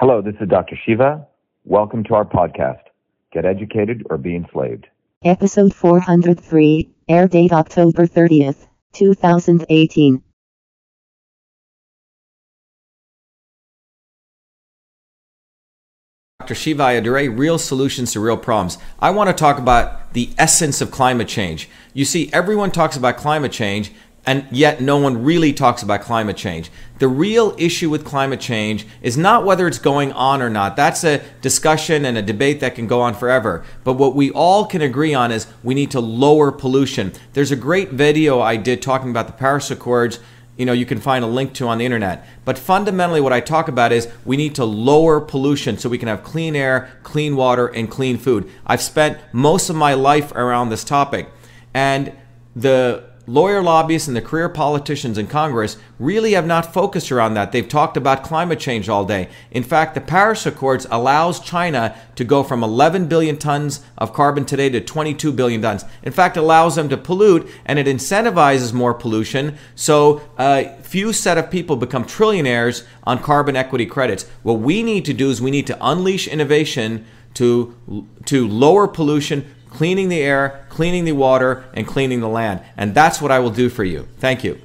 Hello, this is Dr. Shiva. Welcome to our podcast, Get Educated or Be Enslaved. Episode 403, air date October 30th, 2018. Dr. Shiva Ayyadurai, Real Solutions to Real Problems. I want to talk about the essence of climate change. You see, everyone talks about climate change, and yet no one really talks about climate change. The real issue with climate change is not whether it's going on or not. That's a discussion and a debate that can go on forever. But what we all can agree on is we need to lower pollution. There's a great video I did talking about the Paris Accords you know you can find a link to on the internet but fundamentally what i talk about is we need to lower pollution so we can have clean air clean water and clean food i've spent most of my life around this topic and the lawyer lobbyists and the career politicians in Congress really have not focused around that. They've talked about climate change all day. In fact, the Paris Accords allows China to go from 11 billion tons of carbon today to 22 billion tons. In fact, allows them to pollute and it incentivizes more pollution. So a few set of people become trillionaires on carbon equity credits. What we need to do is we need to unleash innovation to to lower pollution, cleaning the air, cleaning the water, and cleaning the land. And that's what I will do for you. Thank you.